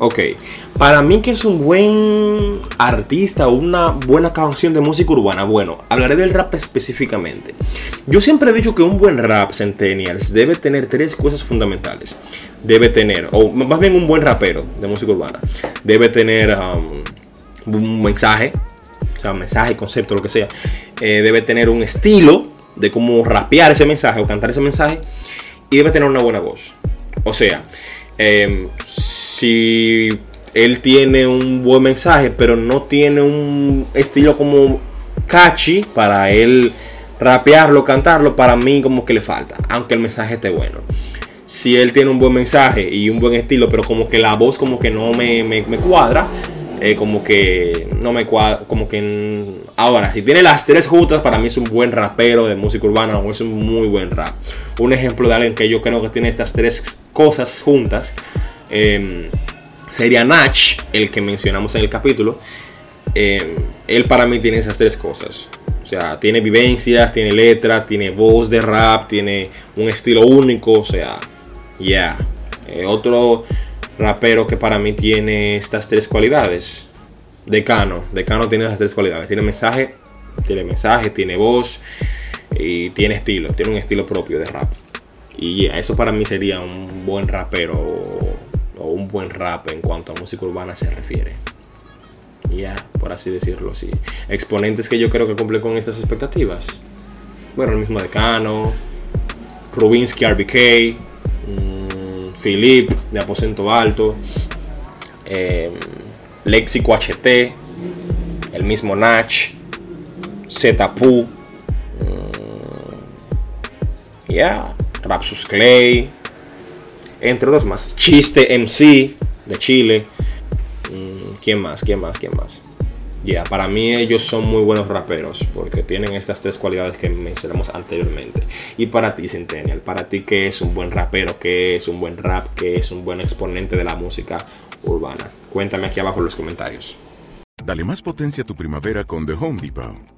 Ok, para mí que es un buen artista una buena canción de música urbana, bueno, hablaré del rap específicamente. Yo siempre he dicho que un buen rap, Centennials, debe tener tres cosas fundamentales. Debe tener, o más bien un buen rapero de música urbana, debe tener um, un mensaje, o sea, mensaje, concepto, lo que sea. Eh, debe tener un estilo de cómo rapear ese mensaje o cantar ese mensaje. Y debe tener una buena voz. O sea, eh, si él tiene un buen mensaje, pero no tiene un estilo como catchy para él rapearlo, cantarlo, para mí como que le falta, aunque el mensaje esté bueno. Si él tiene un buen mensaje y un buen estilo, pero como que la voz como que no me, me, cuadra, eh, como que no me cuadra, como que... Ahora, si tiene las tres juntas, para mí es un buen rapero de música urbana es un muy buen rap. Un ejemplo de alguien que yo creo que tiene estas tres cosas juntas eh, sería Nach, el que mencionamos en el capítulo. Eh, él para mí tiene esas tres cosas. O sea, tiene vivencias, tiene letra, tiene voz de rap, tiene un estilo único. O sea, ya. Yeah. otro rapero que para mí tiene estas tres cualidades. Decano. Decano tiene esas tres cualidades. Tiene mensaje, tiene mensaje, tiene voz y tiene estilo. Tiene un estilo propio de rap. Y yeah, eso para mí sería un buen rapero o, un buen rap en cuanto a música urbana se refiere. Ya, yeah, por así decirlo así. Exponentes que yo creo que cumplen con estas expectativas. Bueno, el mismo Decano, Rubinsky RBK, mmm, Philip de Aposento Alto, eh, Lexico HT, el mismo Nach, Zetapu. Ya. Yeah. Rapsus Clay, entre otros más. Chiste MC de Chile. ¿Quién más? ¿Quién más? ¿Quién más? Ya, para mí ellos son muy buenos raperos porque tienen estas tres cualidades que mencionamos anteriormente. Y para ti, Centennial, para ti, ¿qué es un buen rapero? ¿Qué es un buen rap? ¿Qué es un buen exponente de la música urbana? Cuéntame aquí abajo en los comentarios. Dale más potencia a tu primavera con The Home Depot.